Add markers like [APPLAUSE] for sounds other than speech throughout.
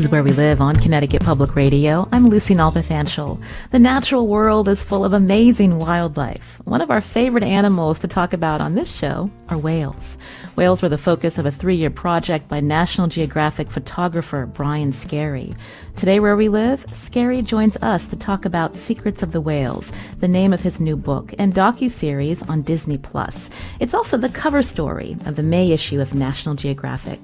Is Where We Live on Connecticut Public Radio. I'm Lucy Nalpathanchel. The natural world is full of amazing wildlife. One of our favorite animals to talk about on this show are whales. Whales were the focus of a three year project by National Geographic photographer Brian Skerry. Today, Where We Live, Skerry joins us to talk about Secrets of the Whales, the name of his new book and docu-series on Disney Plus. It's also the cover story of the May issue of National Geographic.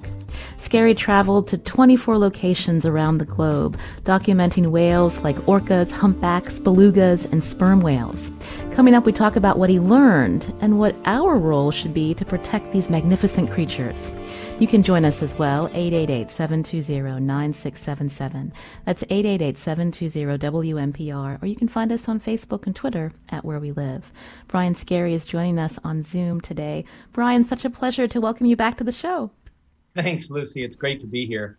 Skerry traveled to 24 locations around the globe, documenting whales like orcas, humpbacks, belugas, and sperm whales. Coming up, we talk about what he learned and what our role should be to protect these magnificent creatures. You can join us as well, 888-720-9677. That's 888-720-WNPR, or you can find us on Facebook and Twitter at Where We Live. Brian Skerry is joining us on Zoom today. Brian, such a pleasure to welcome you back to the show. Thanks, Lucy. It's great to be here.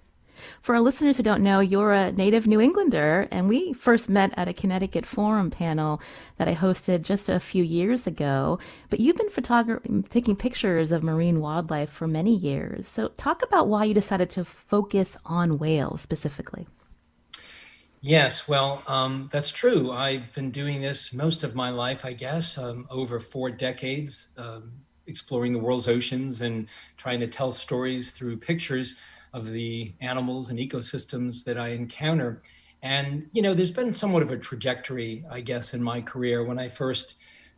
For our listeners who don't know, you're a native New Englander, and we first met at a Connecticut Forum panel that I hosted just a few years ago. But you've been photogra- taking pictures of marine wildlife for many years. So, talk about why you decided to focus on whales specifically. Yes, well, um, that's true. I've been doing this most of my life, I guess, um, over four decades. Um, exploring the world's oceans and trying to tell stories through pictures of the animals and ecosystems that I encounter. And, you know, there's been somewhat of a trajectory, I guess, in my career. When I first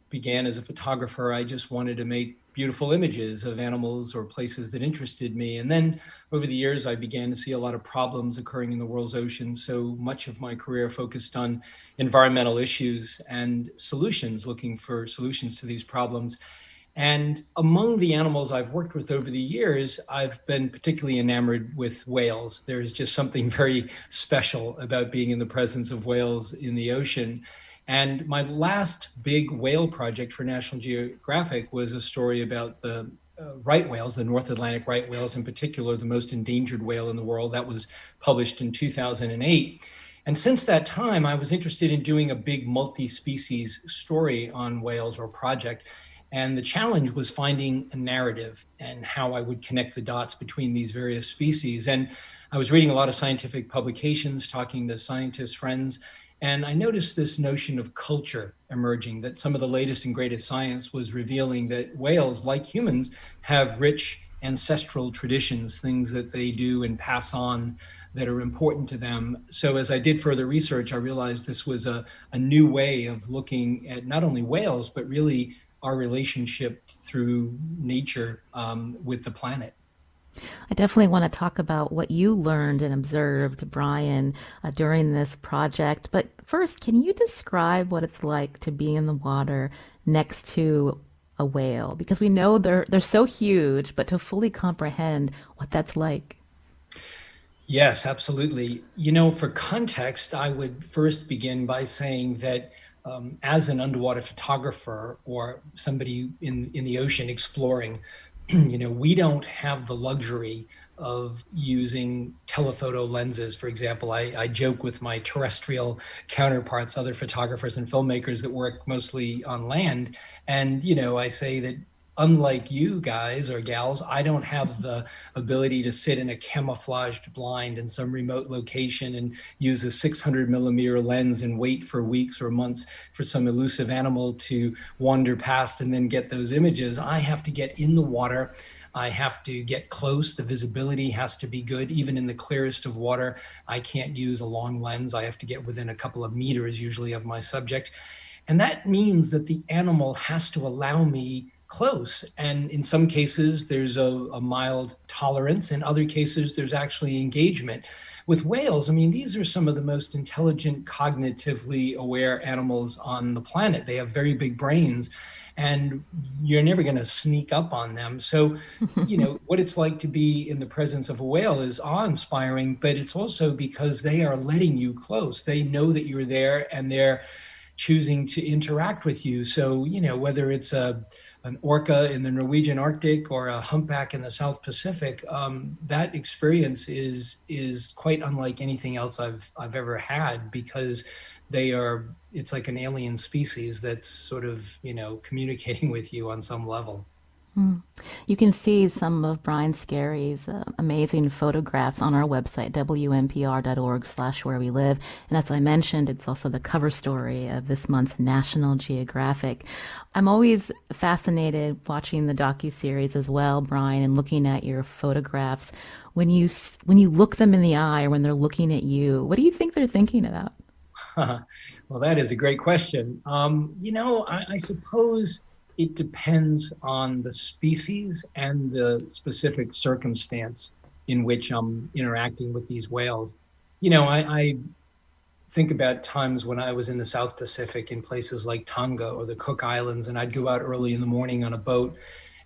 began as a photographer, I just wanted to make beautiful images of animals or places that interested me. And then over the years, I began to see a lot of problems occurring in the world's oceans. So much of my career focused on environmental issues and solutions, looking for solutions to these problems. And among the animals I've worked with over the years, I've been particularly enamored with whales. There's just something [LAUGHS] very special about being in the presence of whales in the ocean. And my last big whale project for National Geographic was a story about the uh, right whales, the North Atlantic right whales in particular, the most endangered whale in the world. That was published in 2008. And since that time, I was interested in doing a big multi species story on whales or project. And the challenge was finding a narrative and how I would connect the dots between these various species. And I was reading a lot of scientific publications, talking to scientists, friends, and I noticed this notion of culture emerging that some of the latest and greatest science was revealing that whales, like humans, have rich ancestral traditions, things that they do and pass on that are important to them. So, as I did further research, I realized this was a, a new way of looking at not only whales, but really our relationship through nature um, with the planet. I definitely want to talk about what you learned and observed, Brian, uh, during this project. But first, can you describe what it's like to be in the water next to a whale? Because we know they're they're so huge, but to fully comprehend what that's like. Yes, absolutely. You know, for context, I would first begin by saying that um, as an underwater photographer or somebody in in the ocean exploring, [CLEARS THROAT] you know, we don't have the luxury of using telephoto lenses. For example, I, I joke with my terrestrial counterparts, other photographers and filmmakers that work mostly on land, and you know, I say that unlike you guys or gals, I don't have the ability to sit in a camouflaged blind in some remote location and use a 600 millimeter lens and wait for weeks or months for some elusive animal to wander past and then get those images. I have to get in the water. I have to get close. The visibility has to be good. Even in the clearest of water, I can't use a long lens. I have to get within a couple of meters, usually, of my subject. And that means that the animal has to allow me close. And in some cases, there's a, a, mild tolerance. In other cases, there's actually engagement. With whales, I mean, these are some of the most intelligent, cognitively aware animals on the planet. They have very big brains and you're never going to sneak up on them. So, [LAUGHS] you know, what it's like to be in the presence of a whale is awe inspiring, but it's also because they are letting you close. They know that you're there and they're choosing to interact with you. So, you know, whether it's a an orca in the Norwegian Arctic or a humpback in the South Pacific, um, that experience is is quite unlike anything else I've I've ever had because they are it's like an alien species that's sort of you know communicating [LAUGHS] with you on some level mm. you can see some of brian skerry's uh, amazing photographs on our website wnpr.org slash where we live and as i mentioned it's also the cover story of this month's national geographic i'm always fascinated watching the docu-series as well brian and looking at your photographs when you when you look them in the eye or when they're looking at you what do you think they're thinking about [LAUGHS] well, that is a great question. Um, you know, I, I, suppose it depends on the species and the specific circumstance in which I'm interacting with these whales. You know, I, I think about times when I was in the South Pacific in places like Tonga or the Cook Islands, and I'd go out early in the morning on a boat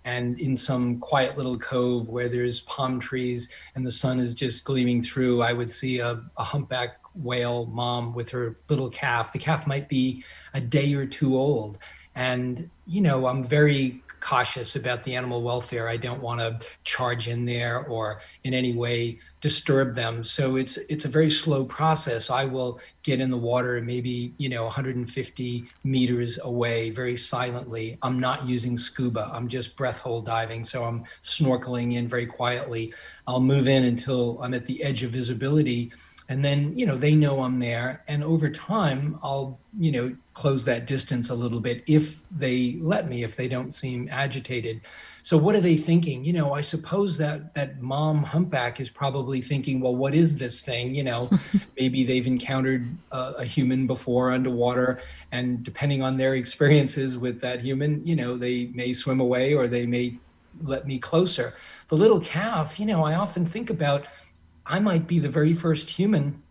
and in some quiet little cove where there's palm trees and the sun is just gleaming through, I would see a, a humpback whale mom with her little calf. The calf might be a day or two old. And, you know, I'm very cautious about the animal welfare. I don't want to charge in there or in any way disturb them. So it's it's a very slow process. I will get in the water and maybe, you know, 150 meters away very silently. I'm not using scuba. I'm just breath hold diving. So I'm snorkeling in very quietly. I'll move in until I'm at the edge of visibility and then you know they know i'm there. And over time i'll you know close that distance a little bit if they let me if they don't seem agitated. So what are they thinking? You know i suppose that that mom humpback is probably thinking well what is this thing? You know [LAUGHS] maybe they've encountered a, a human before underwater. And depending on their experiences with that human you know they may swim away or they may let me closer. The little calf you know i often think about I might be the very first human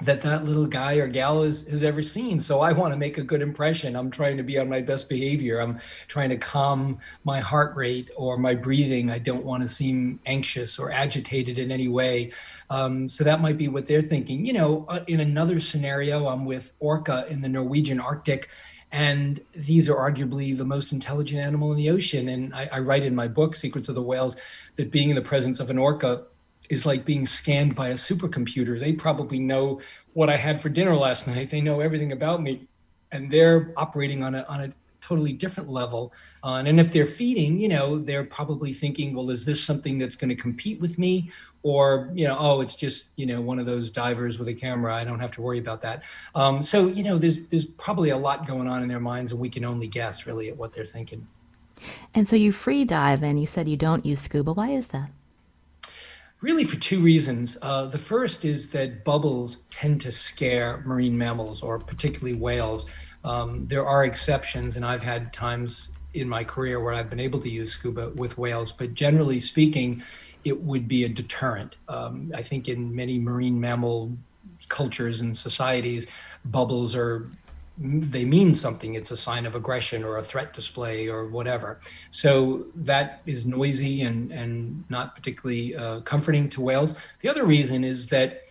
that that little guy or gal has, has ever seen. So I want to make a good impression. I'm trying to be on my best behavior. I'm trying to calm my heart rate or my breathing. I don't want to seem anxious or agitated in any way. Um, so that might be what they're thinking. You know, uh, in another scenario, I'm with orca in the Norwegian Arctic. And these are arguably the most intelligent animal in the ocean. And I, I write in my book, Secrets of the Whales, that being in the presence of an orca is like being scanned by a supercomputer. They probably know what I had for dinner last night. They know everything about me, and they're operating on a on a totally different level. Uh, and if they're feeding, you know, they're probably thinking, well, is this something that's going to compete with me? Or, you know, oh, it's just, you know, one of those divers with a camera. I don't have to worry about that. Um, so, you know, there's there's probably a lot going on in their minds, and we can only guess really at what they're thinking. And so you free dive, and you said you don't use scuba. Why is that? Really for two reasons. Uh, the first is that bubbles tend to scare marine mammals, or particularly whales. Um, there are exceptions, and I've had times in my career where I've been able to use scuba with whales, but generally speaking, it would be a deterrent. Um, I think in many marine mammal cultures and societies, bubbles are they mean something. It's a sign of aggression or a threat display or whatever. So that is noisy and, and not particularly uh, comforting to whales. The other reason is that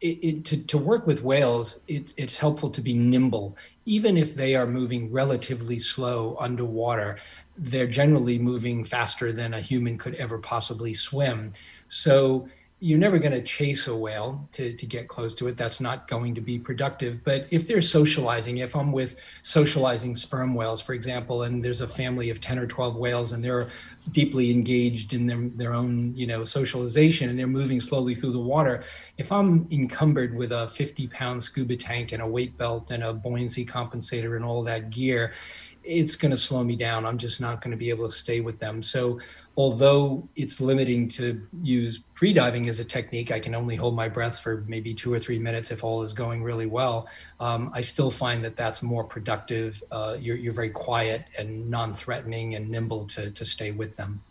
it, it, to, to work with whales, it, it's helpful to be nimble. Even if they are moving relatively slow underwater, they're generally moving faster than a human could ever possibly swim. So you're never going to chase a whale to, to get close to it. That's not going to be productive. But if they're socializing, if I'm with socializing sperm whales, for example, and there's a family of 10 or 12 whales and they're deeply engaged in their, their own, you know, socialization and they're moving slowly through the water, if I'm encumbered with a 50 pound scuba tank and a weight belt and a buoyancy compensator and all that gear, it's going to slow me down. I'm just not going to be able to stay with them. So, although it's limiting to use free diving as a technique, I can only hold my breath for maybe two or three minutes if all is going really well. Um, I still find that that's more productive. Uh, you're, you're very quiet and non threatening and nimble to, to stay with them.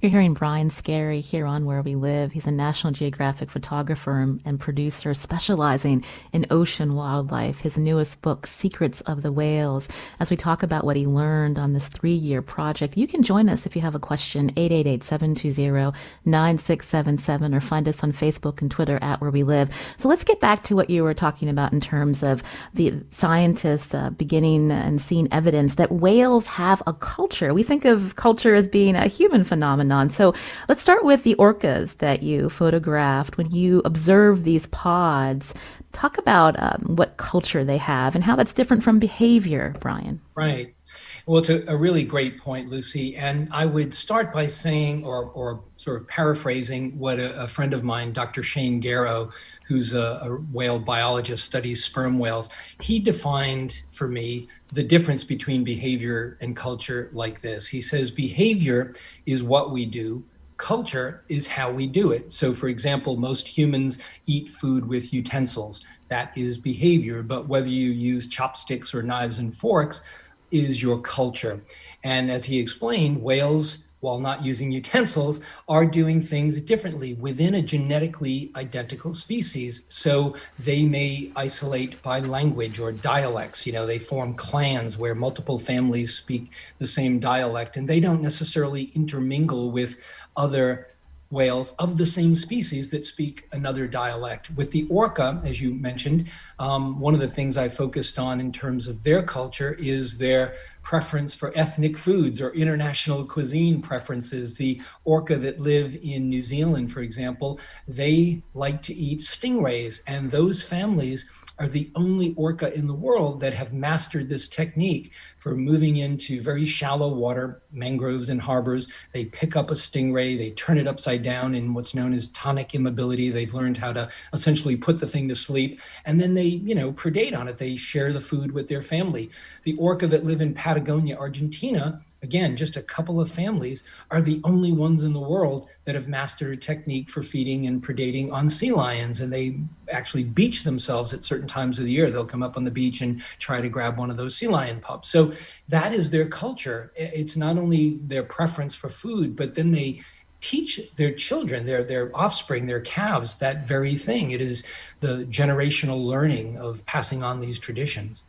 You're hearing Brian Skerry here on Where We Live. He's a National Geographic photographer and producer specializing in ocean wildlife. His newest book, Secrets of the Whales, as we talk about what he learned on this three year project. You can join us if you have a question, 888 720 9677, or find us on Facebook and Twitter at Where We Live. So let's get back to what you were talking about in terms of the scientists uh, beginning and seeing evidence that whales have a culture. We think of culture as being a human phenomenon. So let's start with the orcas that you photographed. When you observe these pods, talk about um, what culture they have and how that's different from behavior, Brian. Right. Well, it's a, a, really great point, Lucy. And I would start by saying, or, or sort of paraphrasing, what a, a friend of mine, Dr. Shane Gero, who's a, a, whale biologist, studies sperm whales, he defined for me the difference between behavior and culture like this. He says behavior is what we do, culture is how we do it. So, for example, most humans eat food with utensils. That is behavior. But whether you use chopsticks or knives and forks, is your culture. And as he explained, whales, while not using utensils, are doing things differently within a genetically identical species. So they may isolate by language or dialects. You know, they form clans where multiple families speak the same dialect and they don't necessarily intermingle with other whales of the same species that speak another dialect. With the orca, as you mentioned, um, one of the things I focused on in terms of their culture is their preference for ethnic foods or international cuisine preferences. The orca that live in New Zealand, for example, they like to eat stingrays, and those families are the only orca in the world that have mastered this technique for moving into very shallow water, mangroves and harbors. They pick up a stingray, they turn it upside down in what's known as tonic immobility. They've learned how to essentially put the thing to sleep, and then they, you know, predate on it. They share the food with their family. The orca that live in Patagonia, Argentina, again, just a couple of families, are the only ones in the world that have mastered a technique for feeding and predating on sea lions. And they actually beach themselves at certain times of the year. They'll come up on the beach and try to grab one of those sea lion pups. So that is their culture. It's not only their preference for food, but then they teach their children, their their offspring, their calves that very thing. It is the generational learning of passing on these traditions.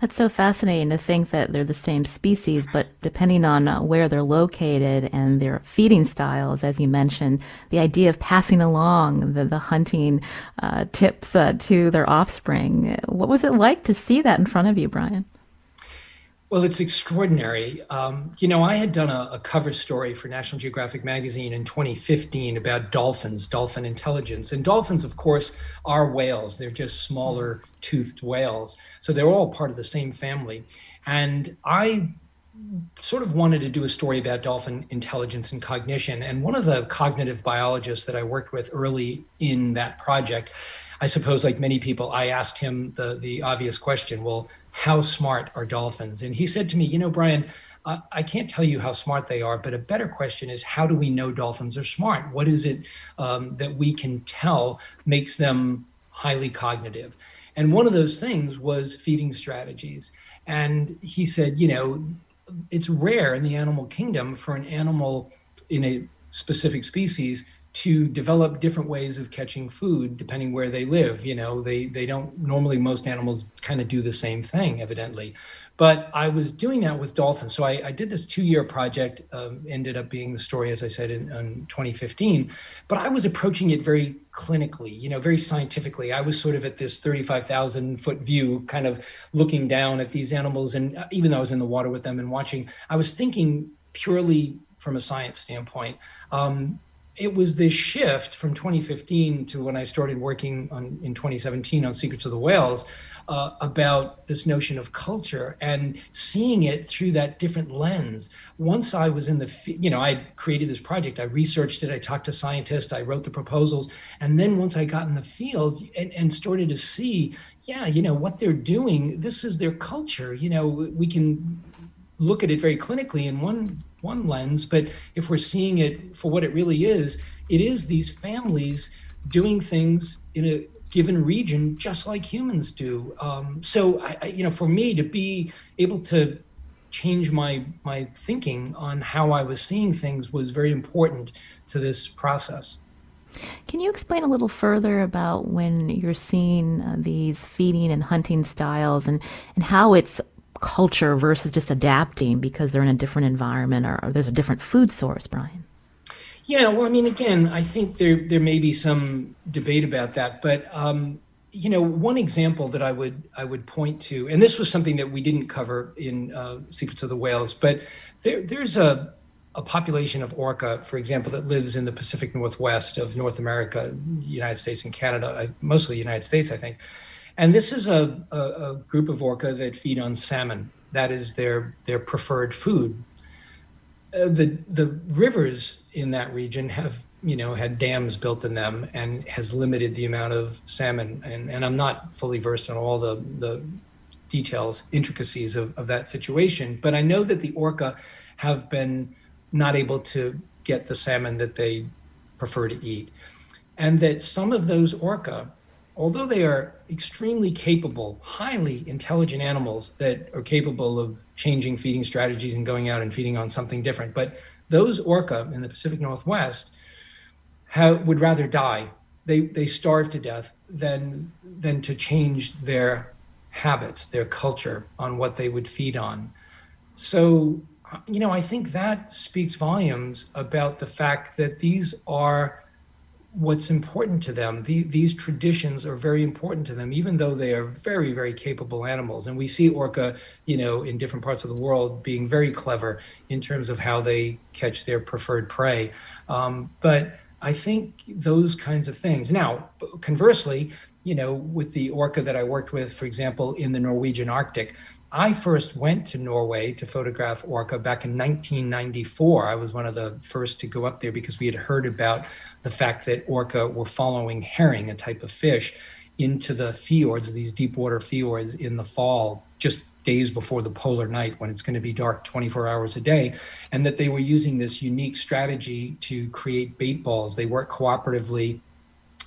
That's so fascinating to think that they're the same species, but depending on uh, where they're located and their feeding styles, as you mentioned, the idea of passing along the, the hunting uh, tips uh, to their offspring. What was it like to see that in front of you, Brian? Well, it's extraordinary. Um, you know, I had done a, a, cover story for National Geographic magazine in 2015 about dolphins, dolphin intelligence. And dolphins, of course, are whales. They're just smaller toothed whales. So they're all part of the same family. And I sort of wanted to do a story about dolphin intelligence and cognition. And one of the cognitive biologists that I worked with early in that project, I suppose, like many people, I asked him the, the obvious question well, how smart are dolphins? And he said to me, You know, Brian, I can't tell you how smart they are, but a better question is how do we know dolphins are smart? What is it um, that we can tell makes them highly cognitive? And one of those things was feeding strategies. And he said, You know, it's rare in the animal kingdom for an animal in a specific species to develop different ways of catching food depending where they live you know they they don't normally most animals kind of do the same thing evidently. But i was doing that with dolphins. So i, I did this two-year project um, ended up being the story as i said in, in 2015 but i was approaching it very clinically you know very scientifically. I was sort of at this 35000 foot view kind of looking down at these animals and uh, even though i was in the water with them and watching i was thinking purely from a science standpoint. Um, it was this shift from 2015 to when I started working on in 2017 on Secrets of the Whales uh, about this notion of culture and seeing it through that different lens. Once I was in the, you know, I created this project, I researched it, I talked to scientists, I wrote the proposals, and then once I got in the field and, and started to see, yeah, you know, what they're doing, this is their culture. You know, we can look at it very clinically in one one lens, but if we're seeing it for what it really is, it is these families doing things in a given region just like humans do. Um, so, I, I, you know, for me to be able to change my my thinking on how I was seeing things was very important to this process. Can you explain a little further about when you're seeing uh, these feeding and hunting styles and, and how it's culture versus just adapting because they're in a different environment or, or there's a different food source, Brian? Yeah, well, I mean, again, I think there there may be some debate about that, but um, you know, one example that I would I would point to, and this was something that we didn't cover in uh, Secrets of the Whales, but there there's a a population of orca, for example, that lives in the Pacific Northwest of North America, United States and Canada, mostly United States, I think. And this is a, a, a group of orca that feed on salmon. That is their their preferred food. Uh, the the rivers in that region have you know had dams built in them and has limited the amount of salmon. And and I'm not fully versed on all the the details, intricacies of, of that situation, but I know that the orca have been not able to get the salmon that they prefer to eat. And that some of those orca although they are extremely capable, highly intelligent animals that are capable of changing feeding strategies and going out and feeding on something different, but those orca in the Pacific Northwest have, would rather die. They, they starve to death than, than to change their habits, their culture on what they would feed on. So, you know, I think that speaks volumes about the fact that these are what's important to them. The, these traditions are very important to them, even though they are very, very capable animals. And we see orca, you know, in different parts of the world being very clever in terms of how they catch their preferred prey. Um, but I think those kinds of things. Now, conversely, you know, with the orca that I worked with, for example, in the Norwegian Arctic, I first went to Norway to photograph orca back in 1994. I was one of the first to go up there because we had heard about the fact that orca were following herring, a type of fish, into the fjords, these deep water fjords in the fall, just days before the polar night when it's going to be dark 24 hours a day, and that they were using this unique strategy to create bait balls. They work cooperatively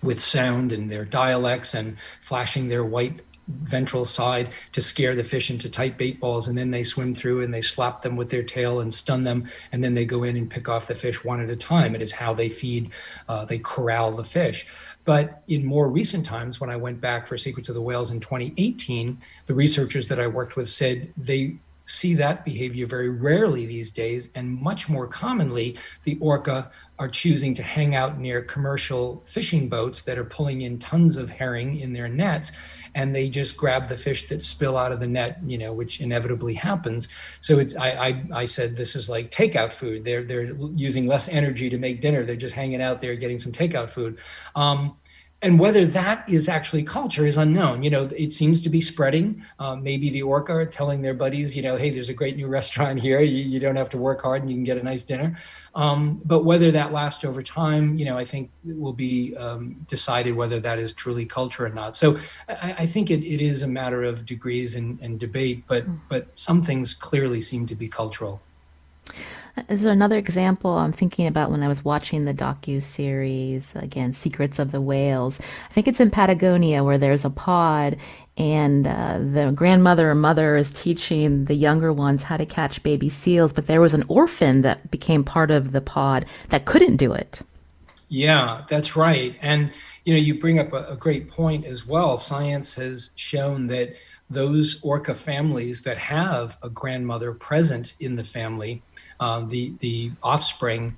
with sound and their dialects and flashing their white ventral side to scare the fish into tight bait balls and then they swim through and they slap them with their tail and stun them and then they go in and pick off the fish one at a time. It is how they feed uh, they corral the fish. But in more recent times when i went back for secrets of the whales in 2018 the researchers that i worked with said they see that behavior very rarely these days and much more commonly the orca are choosing to hang out near commercial fishing boats that are pulling in tons of herring in their nets and they just grab the fish that spill out of the net you know which inevitably happens. So it's i i, I said this is like takeout food. They're they're using less energy to make dinner. They're just hanging out there getting some takeout food. Um, and whether that is actually culture is unknown. You know, it seems to be spreading. Uh, maybe the orca are telling their buddies, you know, hey, there's a great new restaurant here. You, you don't have to work hard and you can get a nice dinner. Um, but whether that lasts over time, you know, I think will be um, decided whether that is truly culture or not. So I, I think it, it is a matter of degrees and, and debate, but but some things clearly seem to be cultural. Is another example I'm thinking about when I was watching the docu series again, Secrets of the Whales? I think it's in Patagonia where there's a pod, and uh, the grandmother or mother is teaching the younger ones how to catch baby seals, but there was an orphan that became part of the pod that couldn't do it. Yeah, that's right. And you know, you bring up a, a great point as well. Science has shown that those orca families that have a grandmother present in the family uh, the the offspring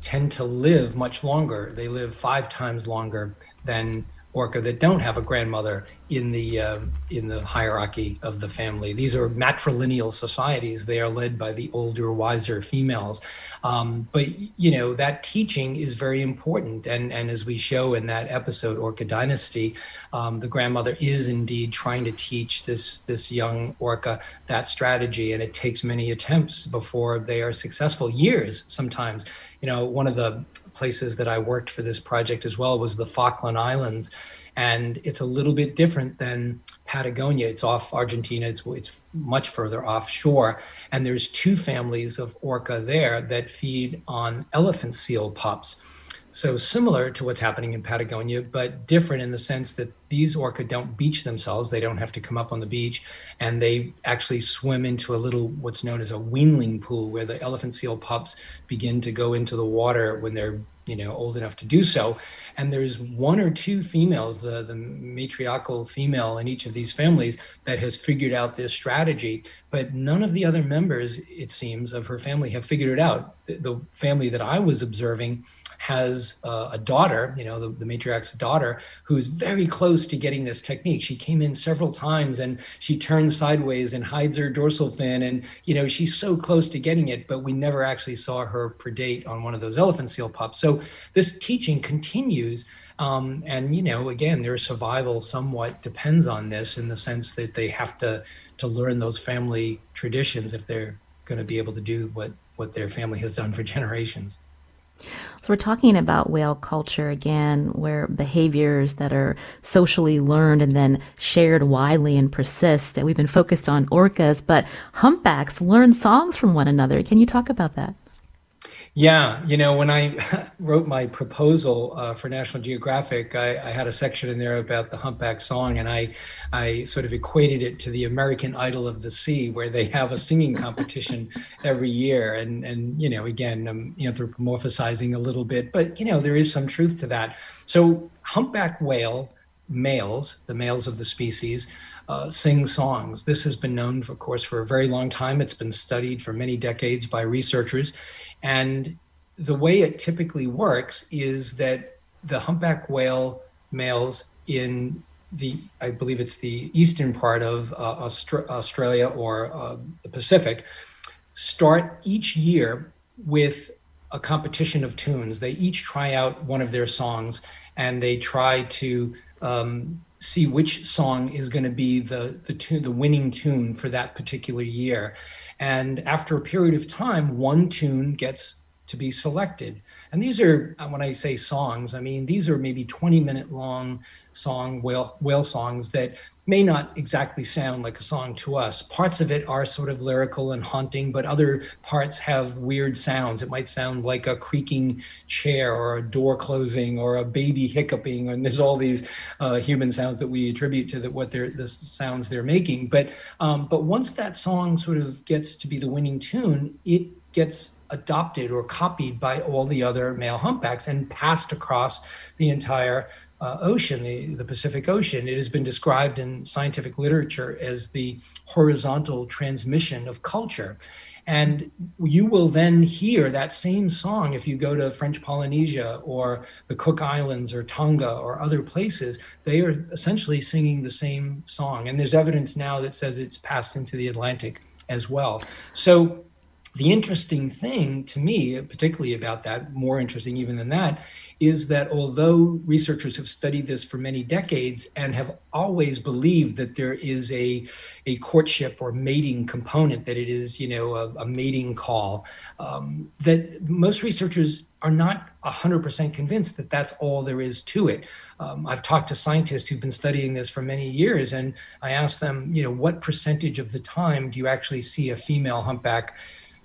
tend to live much longer. They live five times longer than orca that don't have a grandmother in the uh, in the hierarchy of the family. These are matrilineal societies. They are led by the older, wiser females. Um, but you know that teaching is very important, and and as we show in that episode, Orca Dynasty, um, the grandmother is indeed trying to teach this this young orca that strategy, and it takes many attempts before they are successful. Years sometimes. You know, one of the places that I worked for this project as well was the Falkland Islands and it's a little bit different than Patagonia. It's off Argentina. It's it's much further offshore, and there's two families of orca there that feed on elephant seal pups. So similar to what's happening in Patagonia, but different in the sense that these orca don't beach themselves. They don't have to come up on the beach, and they actually swim into a little what's known as a weanling pool, where the elephant seal pups begin to go into the water when they're you know old enough to do so and there's one or two females the the matriarchal female in each of these families that has figured out this strategy but none of the other members it seems of her family have figured it out the, the family that i was observing has a daughter, you know, the, the matriarch's daughter, who's very close to getting this technique. She came in several times and she turns sideways and hides her dorsal fin. And, you know, she's so close to getting it, but we never actually saw her predate on one of those elephant seal pups. So this teaching continues. Um, and, you know, again, their survival somewhat depends on this in the sense that they have to, to learn those family traditions if they're going to be able to do what, what their family has done for [LAUGHS] generations. So we're talking about whale culture again, where behaviors that are socially learned and then shared widely and persist. And we've been focused on orcas, but humpbacks learn songs from one another. Can you talk about that? Yeah, you know, when I [LAUGHS] wrote my proposal uh, for National Geographic, I, I, had a section in there about the humpback song, and I, I sort of equated it to the American Idol of the Sea, where they have a singing competition [LAUGHS] every year. And and you know, again, I'm anthropomorphizing a little bit, but you know, there is some truth to that. So humpback whale males, the males of the species, uh, sing songs. This has been known, of course, for a very long time. It's been studied for many decades by researchers. And the way it typically works is that the humpback whale males in the, I believe it's the eastern part of uh, Austra- Australia or uh, the Pacific, start each year with a competition of tunes. They each try out one of their songs and they try to um, see which song is going to be the the tune the winning tune for that particular year. And after a period of time one tune gets to be selected. And these are uh, when i say songs i mean these are maybe 20 minute long song whale whale songs that may not exactly sound like a song to us. Parts of it are sort of lyrical and haunting, but other parts have weird sounds. It might sound like a creaking chair or a door closing or a baby hiccuping, and there's all these uh, human sounds that we attribute to the, what they're the sounds they're making. But um, but once that song sort of gets to be the winning tune, it gets adopted or copied by all the other male humpbacks and passed across the entire uh, ocean, the, the Pacific Ocean. It has been described in scientific literature as the horizontal transmission of culture. And you will then hear that same song if you go to French Polynesia or the Cook Islands or Tonga or other places. They are essentially singing the same song. And there's evidence now that says it's passed into the Atlantic as well. So the interesting thing to me, particularly about that, more interesting even than that, is that although researchers have studied this for many decades and have always believed that there is a, a courtship or mating component, that it is, you know, a, a mating call, um, that most researchers are not 100% convinced that that's all there is to it. Um, I've talked to scientists who've been studying this for many years, and I asked them, you know, what percentage of the time do you actually see a female humpback?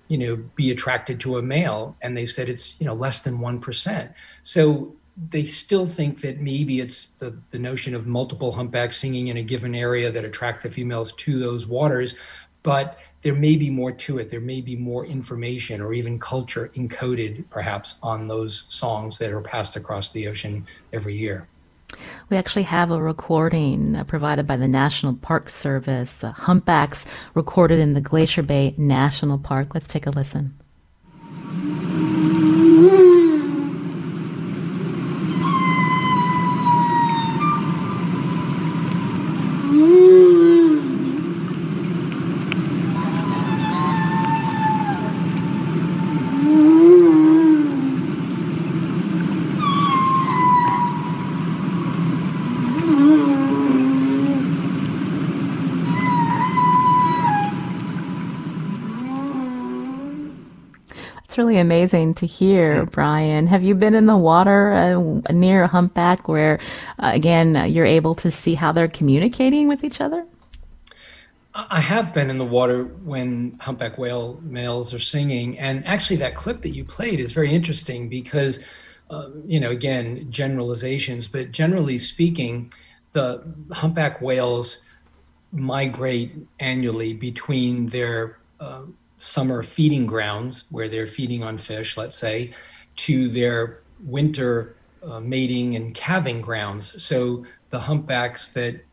You know be attracted to a male and they said it's you know less than 1% so they still think that maybe it's the, the notion of multiple humpbacks singing in a given area that attract the females to those waters but there may be more to it. There may be more information or even culture encoded perhaps on those songs that are passed across the ocean every year we actually have a recording uh, provided by the National Park Service, uh, humpbacks recorded in the Glacier Bay National Park. Let's take a listen. Amazing to hear, Brian. Have you been in the water uh, near a humpback where, uh, again, uh, you're able to see how they're communicating with each other? I have been in the water when humpback whale males are singing. And actually, that clip that you played is very interesting because, uh, you know, again, generalizations, but generally speaking, the humpback whales migrate annually between their uh, summer feeding grounds, where they're feeding on fish, let's say, to their winter uh, mating and calving grounds. So the humpbacks that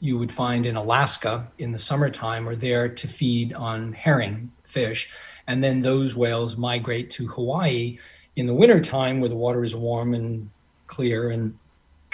you would find in Alaska in the summertime are there to feed on herring fish. And then those whales migrate to Hawaii in the wintertime where the water is warm and clear and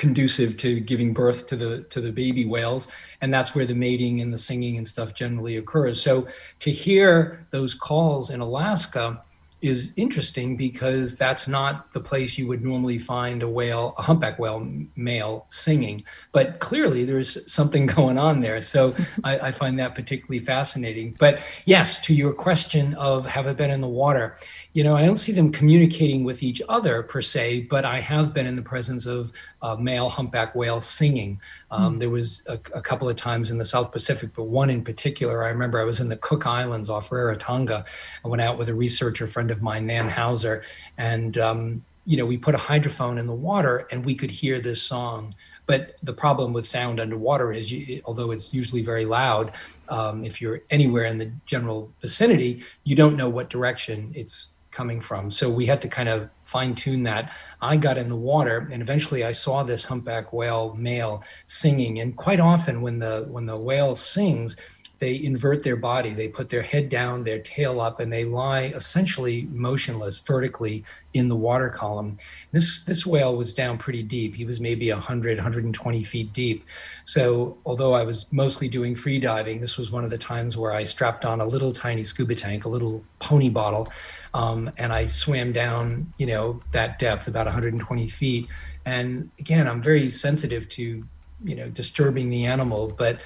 conducive to giving birth to the to the baby whales and that's where the mating and the singing and stuff generally occurs. So to hear those calls in alaska is interesting because that's not the place you would normally find a whale, a humpback whale male singing. But clearly there's something [LAUGHS] going on there. So [LAUGHS] I, I, find that particularly fascinating. But yes, to your question of have I been in the water, you know, I don't see them communicating with each other per se, but I have been in the presence of uh, male humpback whale singing. Um, mm. There was a, a, couple of times in the South Pacific, but one in particular, I remember I was in the Cook Islands off Rarotonga. I went out with a researcher friend of mine, Nan Hauser, and um, you know, we put a hydrophone in the water and we could hear this song. But the problem with sound underwater is, you, although it's usually very loud, um, if you're anywhere in the general vicinity, you don't know what direction it's coming from. So we had to kind of fine tune that. I got in the water and eventually I saw this humpback whale male singing. And quite often when the when the whale sings, they invert their body. They put their head down, their tail up, and they lie essentially motionless vertically in the water column. This this whale was down pretty deep. He was maybe 100, 120 feet deep. So although I was mostly doing free diving, this was one of the times where I strapped on a little tiny scuba tank, a little pony bottle, um, and I swam down, you know, that depth, about 120 feet. And again, I'm very sensitive to, you know, disturbing the animal, but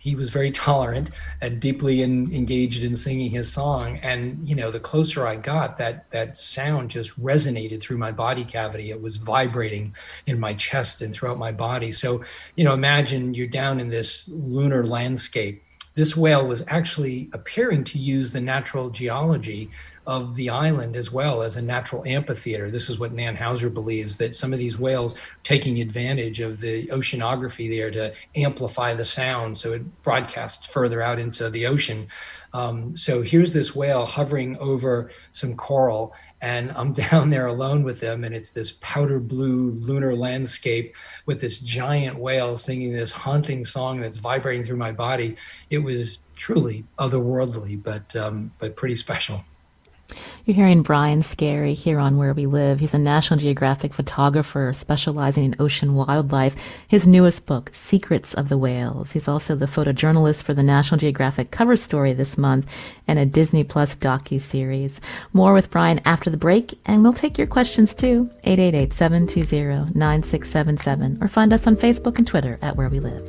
he was very tolerant and deeply in, engaged in singing his song. And you know the closer i got that that sound just resonated through my body cavity. It was vibrating in my chest and throughout my body. So you know imagine you're down in this lunar landscape. This whale was actually appearing to use the natural geology of the island as well as a natural amphitheater. This is what Nan Hauser believes that some of these whales taking advantage of the oceanography there to amplify the sound so it broadcasts further out into the ocean. Um, so here's this whale hovering over some coral, and I'm [LAUGHS] down there alone with them, and it's this powder blue lunar landscape with this giant whale singing this haunting song that's vibrating through my body. It was truly otherworldly, but um, but pretty special. You're hearing Brian Skerry here on Where We Live. He's a National Geographic photographer specializing in ocean wildlife. His newest book, Secrets of the Whales. He's also the photojournalist for the National Geographic cover story this month and a Disney Plus docu-series. More with Brian after the break, and we'll take your questions too. 888-720-9677 or find us on Facebook and Twitter at Where We Live.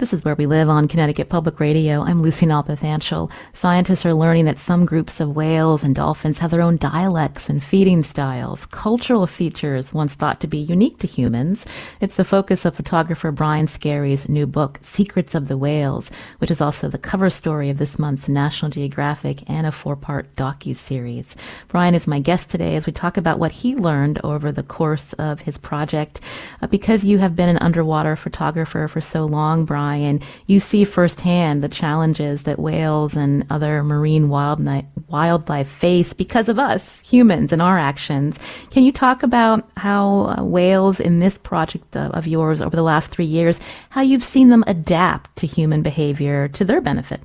This is Where We Live on Connecticut Public Radio. I'm Lucy Nalpathanchel. Scientists are learning that some groups of whales and dolphins have their own dialects and feeding styles, cultural features once thought to be unique to humans. It's the focus of photographer Brian Skerry's new book, Secrets of the Whales, which is also the cover story of this month's National Geographic and a four-part docu-series. Brian is my guest today as we talk about what he learned over the course of his project. Uh, because you have been an underwater photographer for so long, Brian, and you see firsthand the challenges that whales and other marine wildlife face because of us humans and our actions. Can you talk about how uh, whales in this project of, of yours over the last three years, how you've seen them adapt to human behavior to their benefit?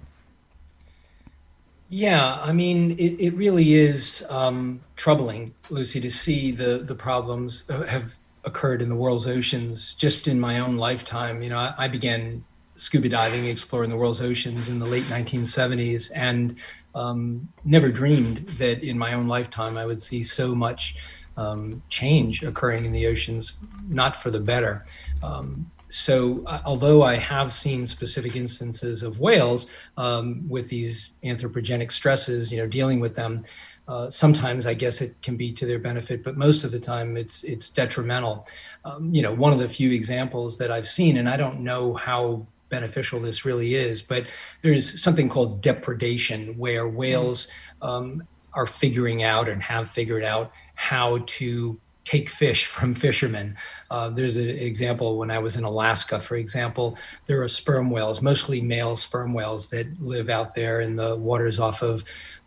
Yeah, I mean, it, it really is um, troubling, Lucy, to see the the problems have occurred in the world's oceans just in my own lifetime. You know, I, I began scuba diving, exploring the world's oceans in the late 1970s, and um, never dreamed that in my own lifetime I would see so much um, change occurring in the oceans, not for the better. Um, so, uh, although I have seen specific instances of whales um, with these anthropogenic stresses, you know, dealing with them, uh, sometimes I guess it can be to their benefit, but most of the time it's it's detrimental. Um, you know, one of the few examples that I've seen, and I don't know how beneficial this really is. But there's something called depredation, where whales um, are figuring out and have figured out how to take fish [LAUGHS] from fishermen. Uh, there's an example when I was in Alaska, for example, there are sperm whales, mostly male sperm whales that live out there in the waters off of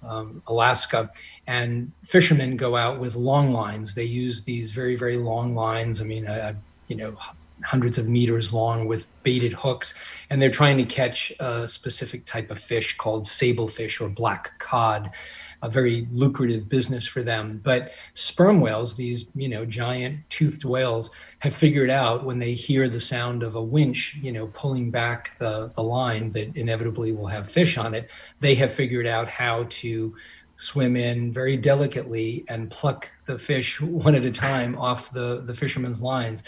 um, Alaska. And fishermen go out with long lines. They use these very, very long lines. I mean, I, you know, hundreds of meters long with baited hooks and they're trying to catch a specific type of fish called sablefish or black cod a very lucrative business for them. But sperm whales these you know giant toothed whales have figured out when they hear the sound of a winch you know pulling back the, the line that inevitably will have fish on it they have figured out how to swim in very delicately and pluck the fish one at a time off the, the fishermen's lines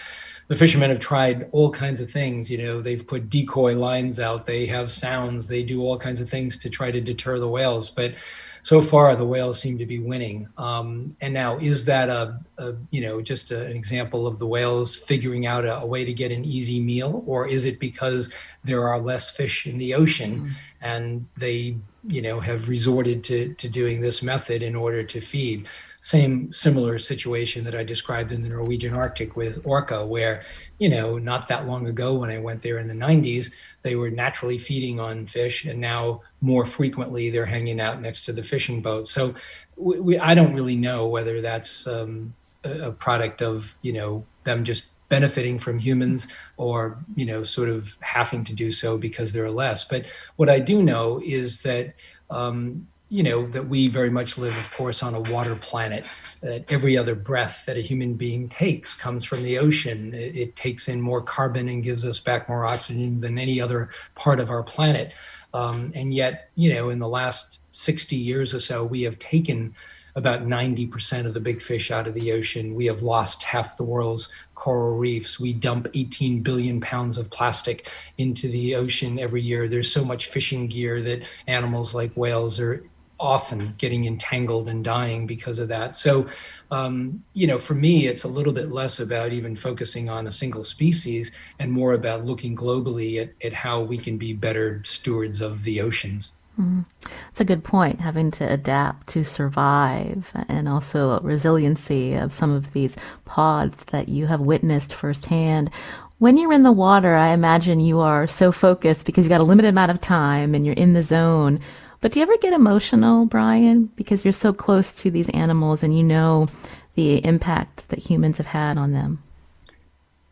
the fishermen have tried all kinds of things. You know, they've put decoy lines out, they have sounds, they do all kinds of things to try to deter the whales. But so far, the whales seem to be winning. Um, and now, is that a, a you know just a, an example of the whales figuring out a, a, way to get an easy meal, or is it because there are less fish in the ocean mm-hmm. and they you know have resorted to to doing this method in order to feed? same similar situation that I described in the Norwegian Arctic with orca, where, you know, not that long ago when I went there in the 90s, they were naturally feeding on fish, and now more frequently they're hanging out next to the fishing boat. So we, we, I don't really know whether that's um, a, a product of, you know, them just benefiting from humans or you know sort of having to do so because there are less. But what i do know is that um, you know that we very much live of course on a water planet that every other breath that a human being takes comes from the ocean. It, it, takes in more carbon and gives us back more oxygen than any other part of our planet. Um, and yet you know in the last 60 years or so we have taken about 90% of the big fish out of the ocean we have lost half the world's coral reefs we dump 18 billion pounds of plastic into the ocean every year there's so much fishing gear that animals like whales are often getting entangled and dying because of that. So, um, you know, for me, it's a little bit less about even focusing on a single species and more about looking globally at, at how we can be better stewards of the oceans. Mm. A good point, having to adapt to survive and also resiliency of some of these pods that you have witnessed firsthand. When you're in the water, I imagine you are so focused because you've got a limited amount of time and you're in the zone. But do you ever get emotional, Brian, because you're so close to these animals and you know the impact that humans have had on them?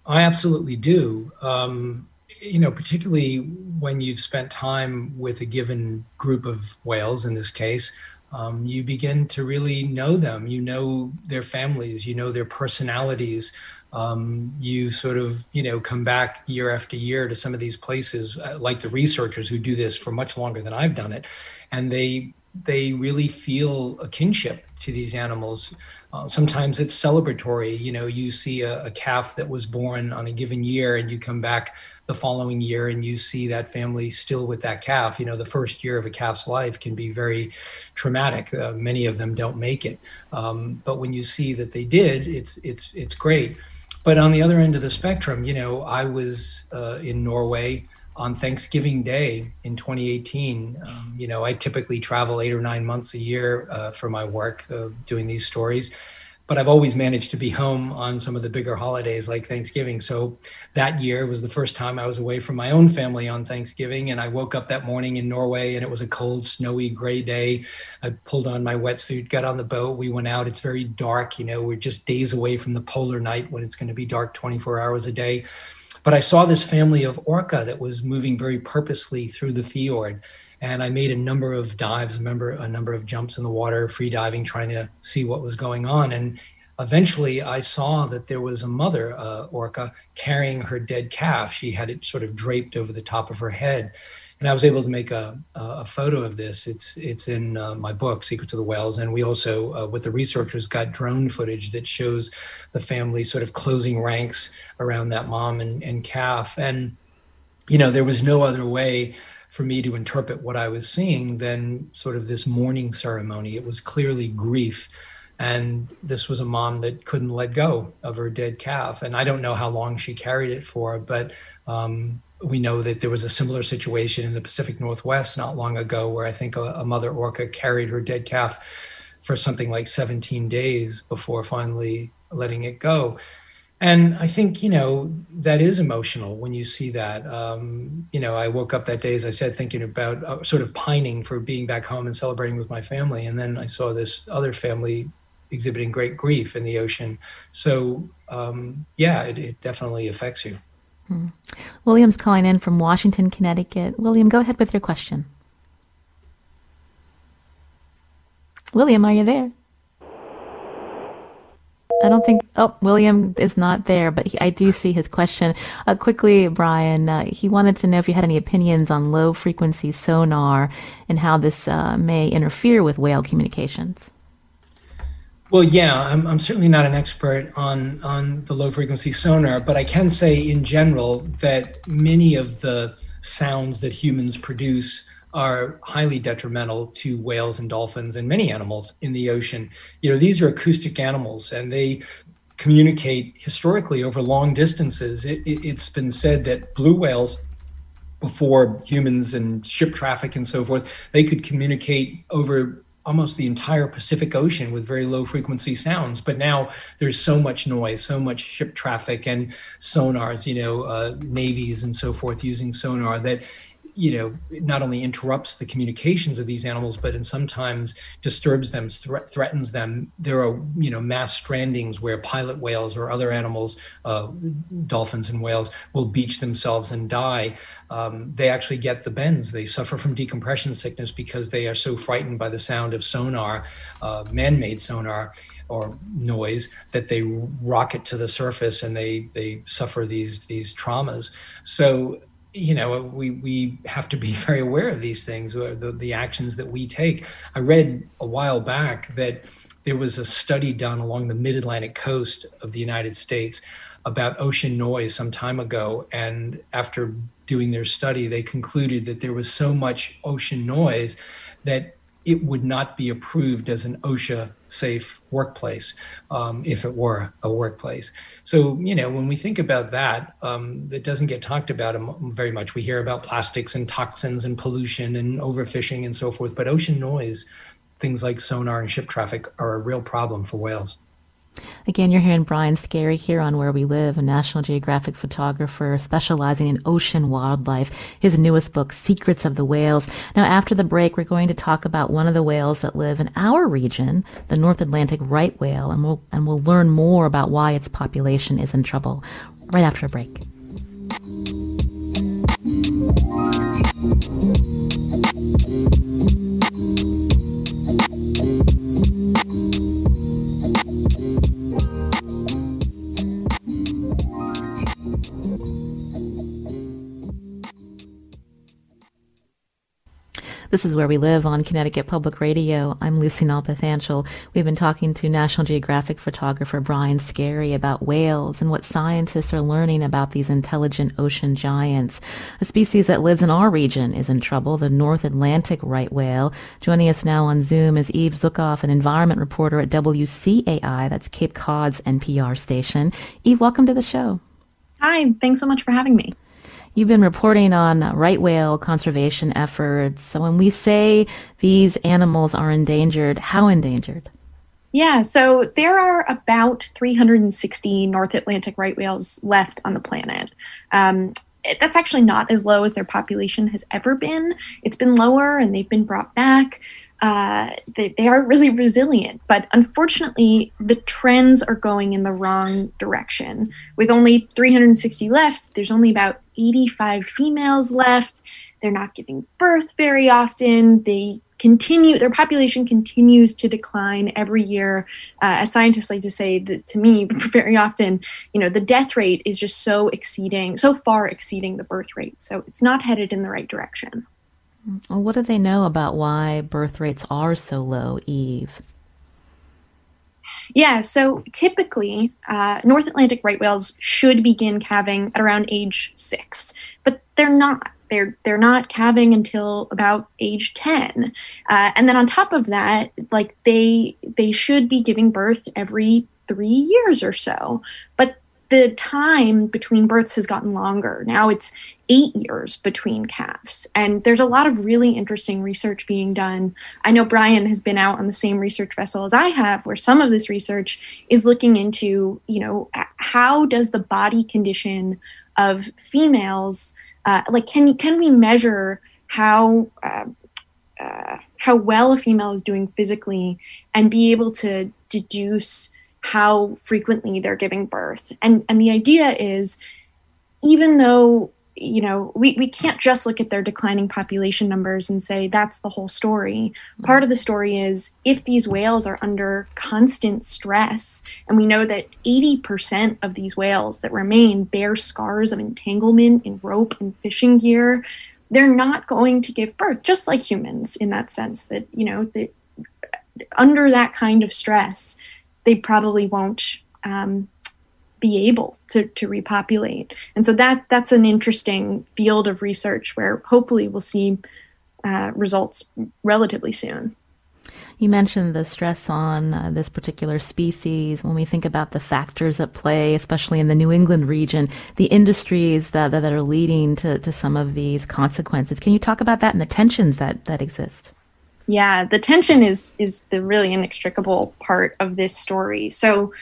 I absolutely do. Um, you know, particularly when you've spent time with a given group of whales, in this case, um, you begin to really know them. You know their families, you know their personalities, um, you sort of you know come back year after year to some of these places uh, like the researchers who do this for much longer than i've done it and they they really feel a kinship to these animals Uh, sometimes it's celebratory. You know, you see a, a, calf that was born on a given year, and you come back the following year and you see that family still with that calf. You know, the first year of a calf's life can be very traumatic. Uh, many of them don't make it, um, but when you see that they did, it's it's it's great. But on the other end of the spectrum, you know, I was uh, in Norway on Thanksgiving Day in 2018. Um, you know, I typically travel eight or nine months a year uh, for my work uh, doing these stories, but I've always managed to be home on some of the bigger holidays like Thanksgiving. So that year was the first time I was away from my own family on Thanksgiving. And I woke up that morning in Norway and it was a cold, snowy, gray day. I pulled on my wetsuit, got on the boat. We went out. It's very dark. You know, we're just days away from the polar night when it's going to be dark 24 hours a day. But I saw this family of orca that was moving very purposely through the fjord. And I made a number of dives, remember a number of jumps in the water, free diving, trying to see what was going on. And eventually I saw that there was a mother uh, orca carrying her dead calf. She had it sort of draped over the top of her head and I was able to make a, a photo of this. It's it's in uh, my book, Secrets of the Whales, and we also, uh, with the researchers, got drone footage that shows the family sort of closing ranks around that mom and, and calf. And you know, there was no other way for me to interpret what I was seeing than sort of this mourning ceremony. It was clearly grief. And this was a mom that couldn't let go of her dead calf. And I don't know how long she carried it for, but um, we know that there was a similar situation in the Pacific Northwest not long ago where I think a, a, mother orca carried her dead calf for something like 17 days before finally letting it go. And I think, you know, that is emotional when you see that. Um, you know, I woke up that day, as I said, thinking about uh, sort of pining for being back home and celebrating with my family. And then I saw this other family exhibiting great grief in the ocean. So, um, yeah, it, it definitely affects you. Hmm. William's calling in from Washington, Connecticut. William, go ahead with your question. William, are you there? I don't think. Oh, William is not there, but he, I do see his question. Uh, quickly, Brian, uh, he wanted to know if you had any opinions on low frequency sonar and how this uh, may interfere with whale communications. Well, yeah, I'm, I'm certainly not an expert on on the low frequency sonar, but I can say in general that many of the sounds that humans produce are highly detrimental to whales and dolphins and many animals in the ocean. You know, these are acoustic animals and they communicate historically over long distances. It, it, it's been said that blue whales before humans and ship traffic and so forth, they could communicate over almost the entire Pacific Ocean with very low frequency sounds. But now there's so much noise, so much ship traffic and sonars, you know, uh, navies and so forth using sonar that you know not only interrupts the communications of these animals but and sometimes disturbs them thre- threatens them. There are you know mass strandings where pilot whales or other animals uh, dolphins and whales will beach themselves and die. Um, they actually get the bends. They suffer from decompression sickness because they are so frightened by the sound of sonar uh, man-made sonar or noise that they rocket to the surface and they they suffer these these traumas. So you know we we have to be [LAUGHS] very aware of these things the, the actions that we take. I read a while back that there was a study done along the mid-atlantic coast of the united states about ocean noise some time ago and after doing their study they concluded that there was so much ocean noise that it would not be approved as an OSHA safe workplace um, if it were a workplace. So, you know, when we think about that, um, it doesn't get talked about very much. We hear about plastics and toxins and pollution and overfishing and so forth, but ocean noise, things like sonar and ship traffic, are a real problem for whales. Again, you're hearing Brian Skerry here on Where We Live, a National Geographic photographer specializing in ocean wildlife. His newest book, Secrets of the Whales. Now, after the break, we're going to talk about one of the whales that live in our region, the North Atlantic right whale, and we'll, and we'll learn more about why its population is in trouble right after a break. This is Where We Live on Connecticut Public Radio. I'm Lucy Nalpathanchil. We've been talking to National Geographic photographer Brian Skerry about whales and what scientists are learning about these intelligent ocean giants. A species that lives in our region is in trouble, the North Atlantic right whale. Joining us now on Zoom is Eve Zuckoff, an environment reporter at WCAI, that's Cape Cod's NPR station. Eve, welcome to the show. Hi, thanks so much for having me. You've been reporting on right whale conservation efforts. So when we say these animals are endangered, how endangered? Yeah, so there are about 360 North Atlantic right whales left on the planet. Um, that's actually not as low as their population has ever been. It's been lower and they've been brought back uh, they, they are really resilient. But unfortunately, the trends are going in the wrong direction. With only 360 left, there's only about 85 females left. They're not giving birth very often. They continue, their population continues to decline every year. Uh, as scientists like to say that to me [LAUGHS] very often, you know, the death rate is just so exceeding, so far exceeding the birth rate. So it's not headed in the right direction. Well, what do they know about why birth rates are so low, Eve? Yeah, so typically, uh, North Atlantic right whales should begin calving at around age six, but they're not. They're they're not calving until about age ten, uh, and then on top of that, like they they should be giving birth every three years or so. But the time between births has gotten longer. Now it's eight years between calves. And there's a lot of really interesting research being done. I know Brian has been out on the same research vessel as I have, where some of this research is looking into, you know, how does the body condition of females, uh, like, can can we measure how uh, uh, how well a female is doing physically, and be able to deduce how frequently they're giving birth. And and the idea is even though you know we, we can't just look at their declining population numbers and say that's the whole story part of the story is if these whales are under constant stress and we know that 80% of these whales that remain bear scars of entanglement in rope and fishing gear they're not going to give birth just like humans in that sense that you know that under that kind of stress they probably won't um, be able to, to repopulate. And so that that's an interesting field of research where hopefully we'll see uh, results relatively soon. You mentioned the stress on uh, this particular species. When we think about the factors at play, especially in the New England region, the industries that, that, are leading to, to some of these consequences. Can you talk about that and the tensions that, that exist? Yeah, the tension is is the really inextricable part of this story. So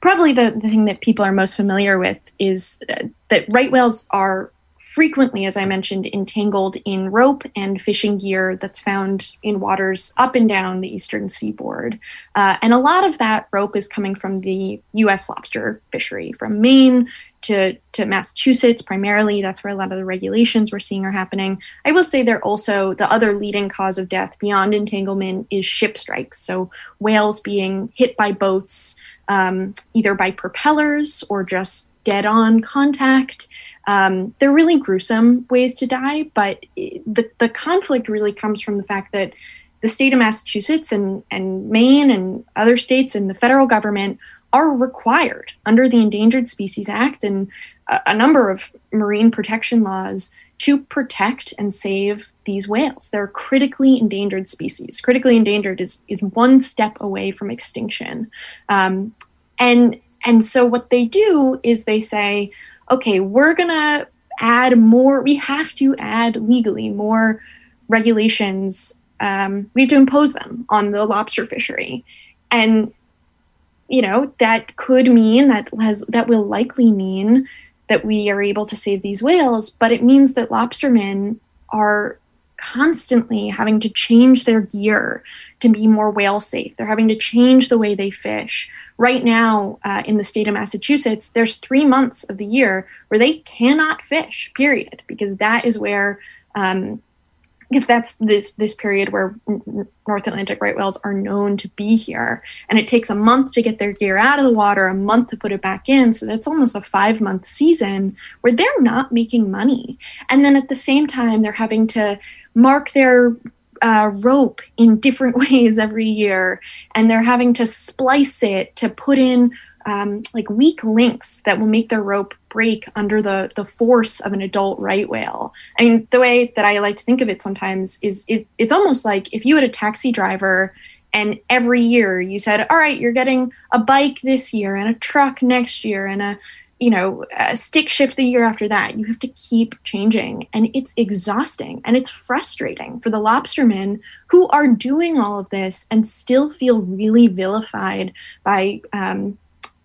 probably the, the thing that people are most familiar with is uh, that right whales are frequently, as I mentioned, entangled in rope and fishing gear that's found in waters up and down the eastern seaboard. Uh, and a lot of that rope is coming from the U.S. lobster fishery, from Maine to, to Massachusetts primarily. That's where a lot of the regulations we're seeing are happening. I will say they're also the other leading cause of death beyond entanglement is ship strikes. So whales being hit by boats, um, either by propellers or just dead on contact. Um, they're really gruesome ways to die, but the, the conflict really comes from the fact that the state of Massachusetts and, and Maine and other states and the federal government are required under the Endangered Species Act and a, a number of marine protection laws to protect and save these whales. They're critically endangered species. Critically endangered is, is one step away from extinction. Um, and and so what they do is they say, okay, we're gonna add more. We have to add legally more regulations. Um, we have to impose them on the lobster fishery, and you know that could mean that has that will likely mean that we are able to save these whales, but it means that lobstermen are constantly having to change their gear to be more whale safe. They're having to change the way they fish. Right now, uh, in the state of Massachusetts, there's three months of the year where they cannot fish, period, because that is where um, because that's this this period where North Atlantic right whales are known to be here, and it takes a month to get their gear out of the water, a month to put it back in. So that's almost a five month season where they're not making money, and then at the same time they're having to mark their uh, rope in different [LAUGHS] ways every year, and they're having to splice it to put in um, like weak links that will make their rope break under the the force of an adult right whale. I mean, the way that I like to think of it sometimes is it, it's almost like if you had a taxi driver and every year you said, "All right, you're getting a bike this year and a truck next year and a you know a stick shift the year after that." You have to keep changing, and it's exhausting and it's frustrating for the lobstermen who are doing all of this and still feel really vilified by um,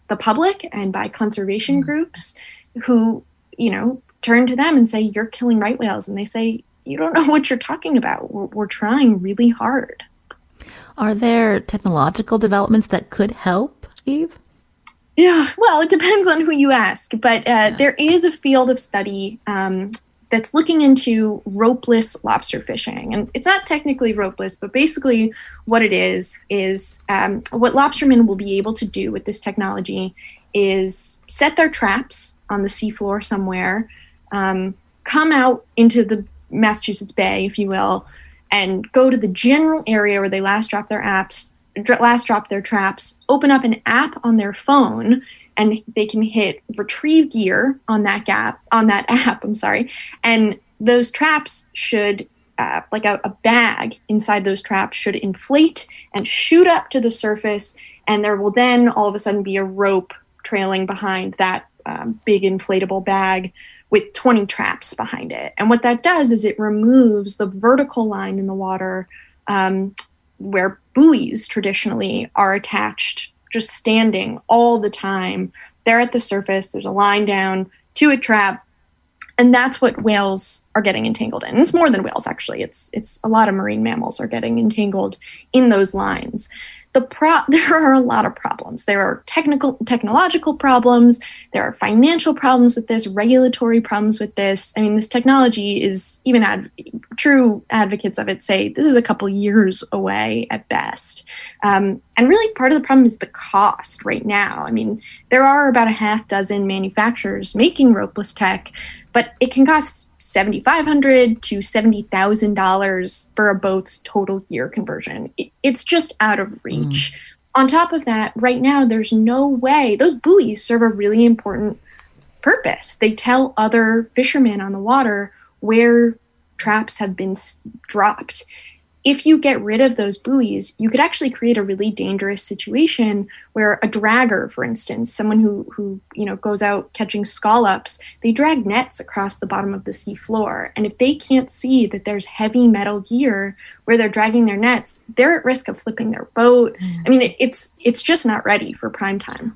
the public and by conservation mm. groups who, you know, turn to them and say, You're killing right whales. And they say, You don't [LAUGHS] know what you're talking about. We're, we're trying really hard. Are there technological developments that could help, Eve? Yeah, well, it depends on who you ask, but uh, yeah. there is a field of study um, that's looking into ropeless lobster fishing. And it's not technically ropeless, but basically what it is is um, what lobstermen will be able to do with this technology is set their traps on the seafloor somewhere, um, come out into the Massachusetts Bay, if you will, and go to the general area where they last dropped their apps, last dropped their traps, open up an app on their phone and they can hit retrieve gear on that gap on that [LAUGHS] app i'm sorry. And those traps should uh, like a, a, bag inside those traps should inflate and shoot up to the surface and there will then all of a sudden be a rope trailing behind that um, big inflatable bag with 20 traps behind it. And what that does is it removes the vertical line in the water um, where buoys traditionally are attached just standing all the time They're at the surface. There's a line down to a trap. And that's what whales are getting entangled in. It's more than whales, actually. It's it's a lot of marine mammals are getting entangled in those lines the pro- [LAUGHS] there are a lot of problems. There are technical technological problems, there are financial problems with this, regulatory problems with this. I mean, this technology is even ad- true advocates of it say this is a couple years away at best. Um, and really, part of the problem is the cost right now. I mean, there are about a half dozen manufacturers making ropeless tech, but it can cost 7,500 to $70,000 for a boat's total year conversion. It's just out of reach. Mm. On top of that, right now, there's no way. Those buoys serve a really important purpose. They tell other fishermen on the water where traps have been dropped if you get rid of those buoys, you could actually create a really dangerous situation where a dragger, for instance, someone who who you know goes out catching scallops, they drag nets across the bottom of the sea floor, and if they can't see that there's heavy metal gear where they're dragging their nets, they're at risk of flipping their boat. Mm. I mean, it, it's it's just not ready for prime time.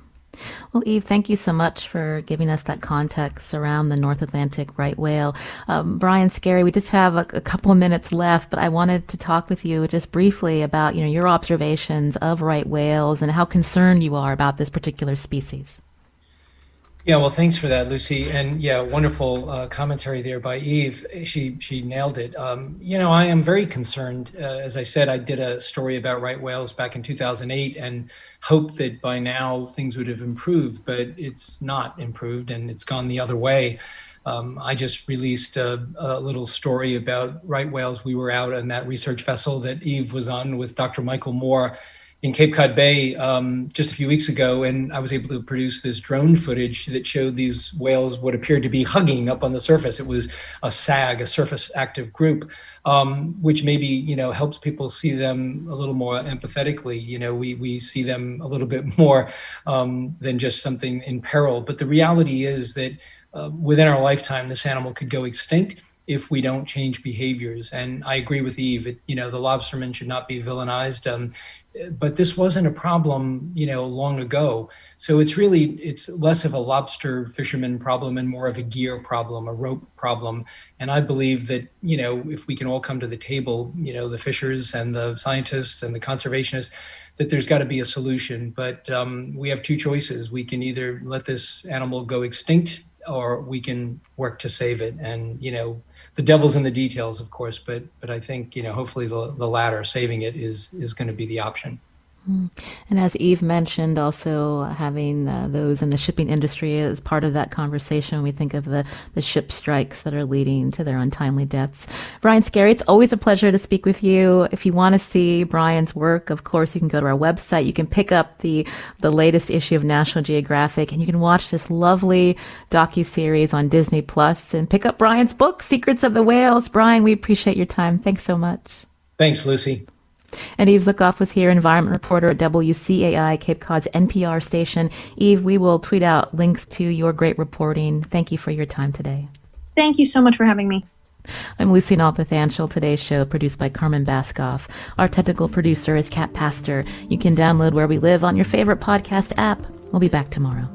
Well, Eve, thank you so much for giving us that context around the North Atlantic right whale. Um, Brian Skerry, we just have a, a, couple of minutes left, but I wanted to talk with you just briefly about you know your observations of right whales and how concerned you are about this particular species. Yeah, well, thanks for that, Lucy, and yeah, wonderful uh, commentary there by Eve. She she nailed it. Um, you know, I am very concerned. Uh, as I said, I did a story about right whales back in 2008, and hoped that by now things would have improved, but it's not improved, and it's gone the other way. Um, I just released a, a, little story about right whales. We were out on that research vessel that Eve was on with Dr. Michael Moore in Cape Cod Bay um, just a few weeks ago, and I was able to produce this drone footage that showed these whales what appeared to be hugging up on the surface. It was a SAG, a surface active group, um, which maybe you know helps people see them a little more empathetically. You know, we we see them a little bit [LAUGHS] more um, than just something in peril. But the reality is that uh, within our lifetime, this animal could go extinct if we don't change behaviors. And I agree with Eve. It, you know, the lobstermen should not be villainized. Um, but this wasn't a problem, you know, long ago. So it's really it's less of a lobster fisherman problem and more of a gear problem, a rope problem. And I believe that you know, if we can all come to the table, you know, the fishers and the scientists and the conservationists, that there's got to be a solution. But um, we have two choices: we can either let this animal go extinct or we can work to save it. And you know, the devil's in the details, of course. But but I think you know, hopefully the the latter, saving it, is is going to be the option. And as Eve mentioned, also having uh, those in the shipping industry as part of that conversation, we think of the, the ship strikes that are leading to their untimely deaths. Brian Skerry, it's always a pleasure to speak with you. If you want to see Brian's work, of course, you can go to our website. You can pick up the, the latest issue of National Geographic and you can watch this lovely docu-series on Disney Plus and pick up Brian's book, Secrets of the Whales. Brian, we appreciate your time. Thanks so much. Thanks, Lucy. And Eve Zuckoff was here, environment reporter at WCAI, Cape Cod's NPR station. Eve, we will tweet out links to your great reporting. Thank you for your time today. Thank you so much for having me. I'm Lucy Nalpathanchil. Today's show produced by Carmen Baskauf. Our technical producer is Kat Pastor. You can download Where We Live on your favorite podcast app. We'll be back tomorrow.